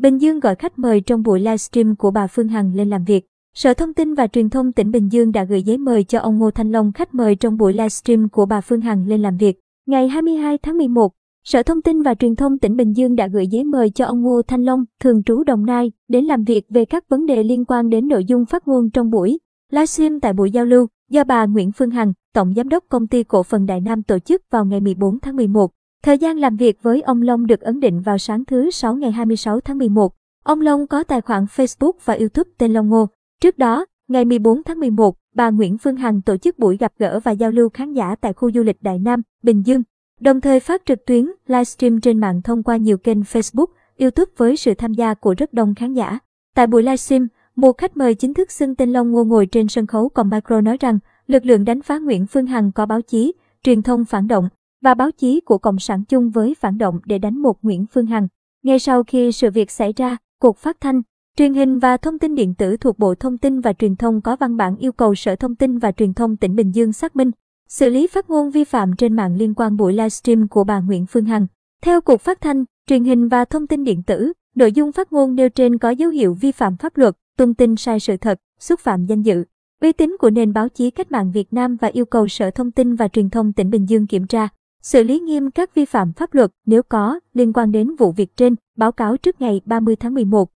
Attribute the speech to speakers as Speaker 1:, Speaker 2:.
Speaker 1: Bình Dương gọi khách mời trong buổi livestream của bà Phương Hằng lên làm việc. Sở Thông tin và Truyền thông tỉnh Bình Dương đã gửi giấy mời cho ông Ngô Thanh Long khách mời trong buổi livestream của bà Phương Hằng lên làm việc. Ngày 22 tháng 11, Sở Thông tin và Truyền thông tỉnh Bình Dương đã gửi giấy mời cho ông Ngô Thanh Long, thường trú Đồng Nai, đến làm việc về các vấn đề liên quan đến nội dung phát ngôn trong buổi livestream tại buổi giao lưu do bà Nguyễn Phương Hằng, Tổng Giám đốc Công ty Cổ phần Đại Nam tổ chức vào ngày 14 tháng 11. Thời gian làm việc với ông Long được ấn định vào sáng thứ 6 ngày 26 tháng 11. Ông Long có tài khoản Facebook và YouTube tên Long Ngô. Trước đó, ngày 14 tháng 11, bà Nguyễn Phương Hằng tổ chức buổi gặp gỡ và giao lưu khán giả tại khu du lịch Đại Nam, Bình Dương. Đồng thời phát trực tuyến, livestream trên mạng thông qua nhiều kênh Facebook, YouTube với sự tham gia của rất đông khán giả. Tại buổi livestream, một khách mời chính thức xưng tên Long Ngô ngồi trên sân khấu còn micro nói rằng lực lượng đánh phá Nguyễn Phương Hằng có báo chí, truyền thông phản động và báo chí của Cộng sản chung với phản động để đánh một Nguyễn Phương Hằng. Ngay sau khi sự việc xảy ra, Cục Phát thanh, Truyền hình và Thông tin điện tử thuộc Bộ Thông tin và Truyền thông có văn bản yêu cầu Sở Thông tin và Truyền thông tỉnh Bình Dương xác minh, xử lý phát ngôn vi phạm trên mạng liên quan buổi livestream của bà Nguyễn Phương Hằng. Theo Cục Phát thanh, Truyền hình và Thông tin điện tử, nội dung phát ngôn nêu trên có dấu hiệu vi phạm pháp luật, tung tin sai sự thật, xúc phạm danh dự, uy tín của nền báo chí cách mạng Việt Nam và yêu cầu Sở Thông tin và Truyền thông tỉnh Bình Dương kiểm tra, xử lý nghiêm các vi phạm pháp luật nếu có liên quan đến vụ việc trên, báo cáo trước ngày 30 tháng 11.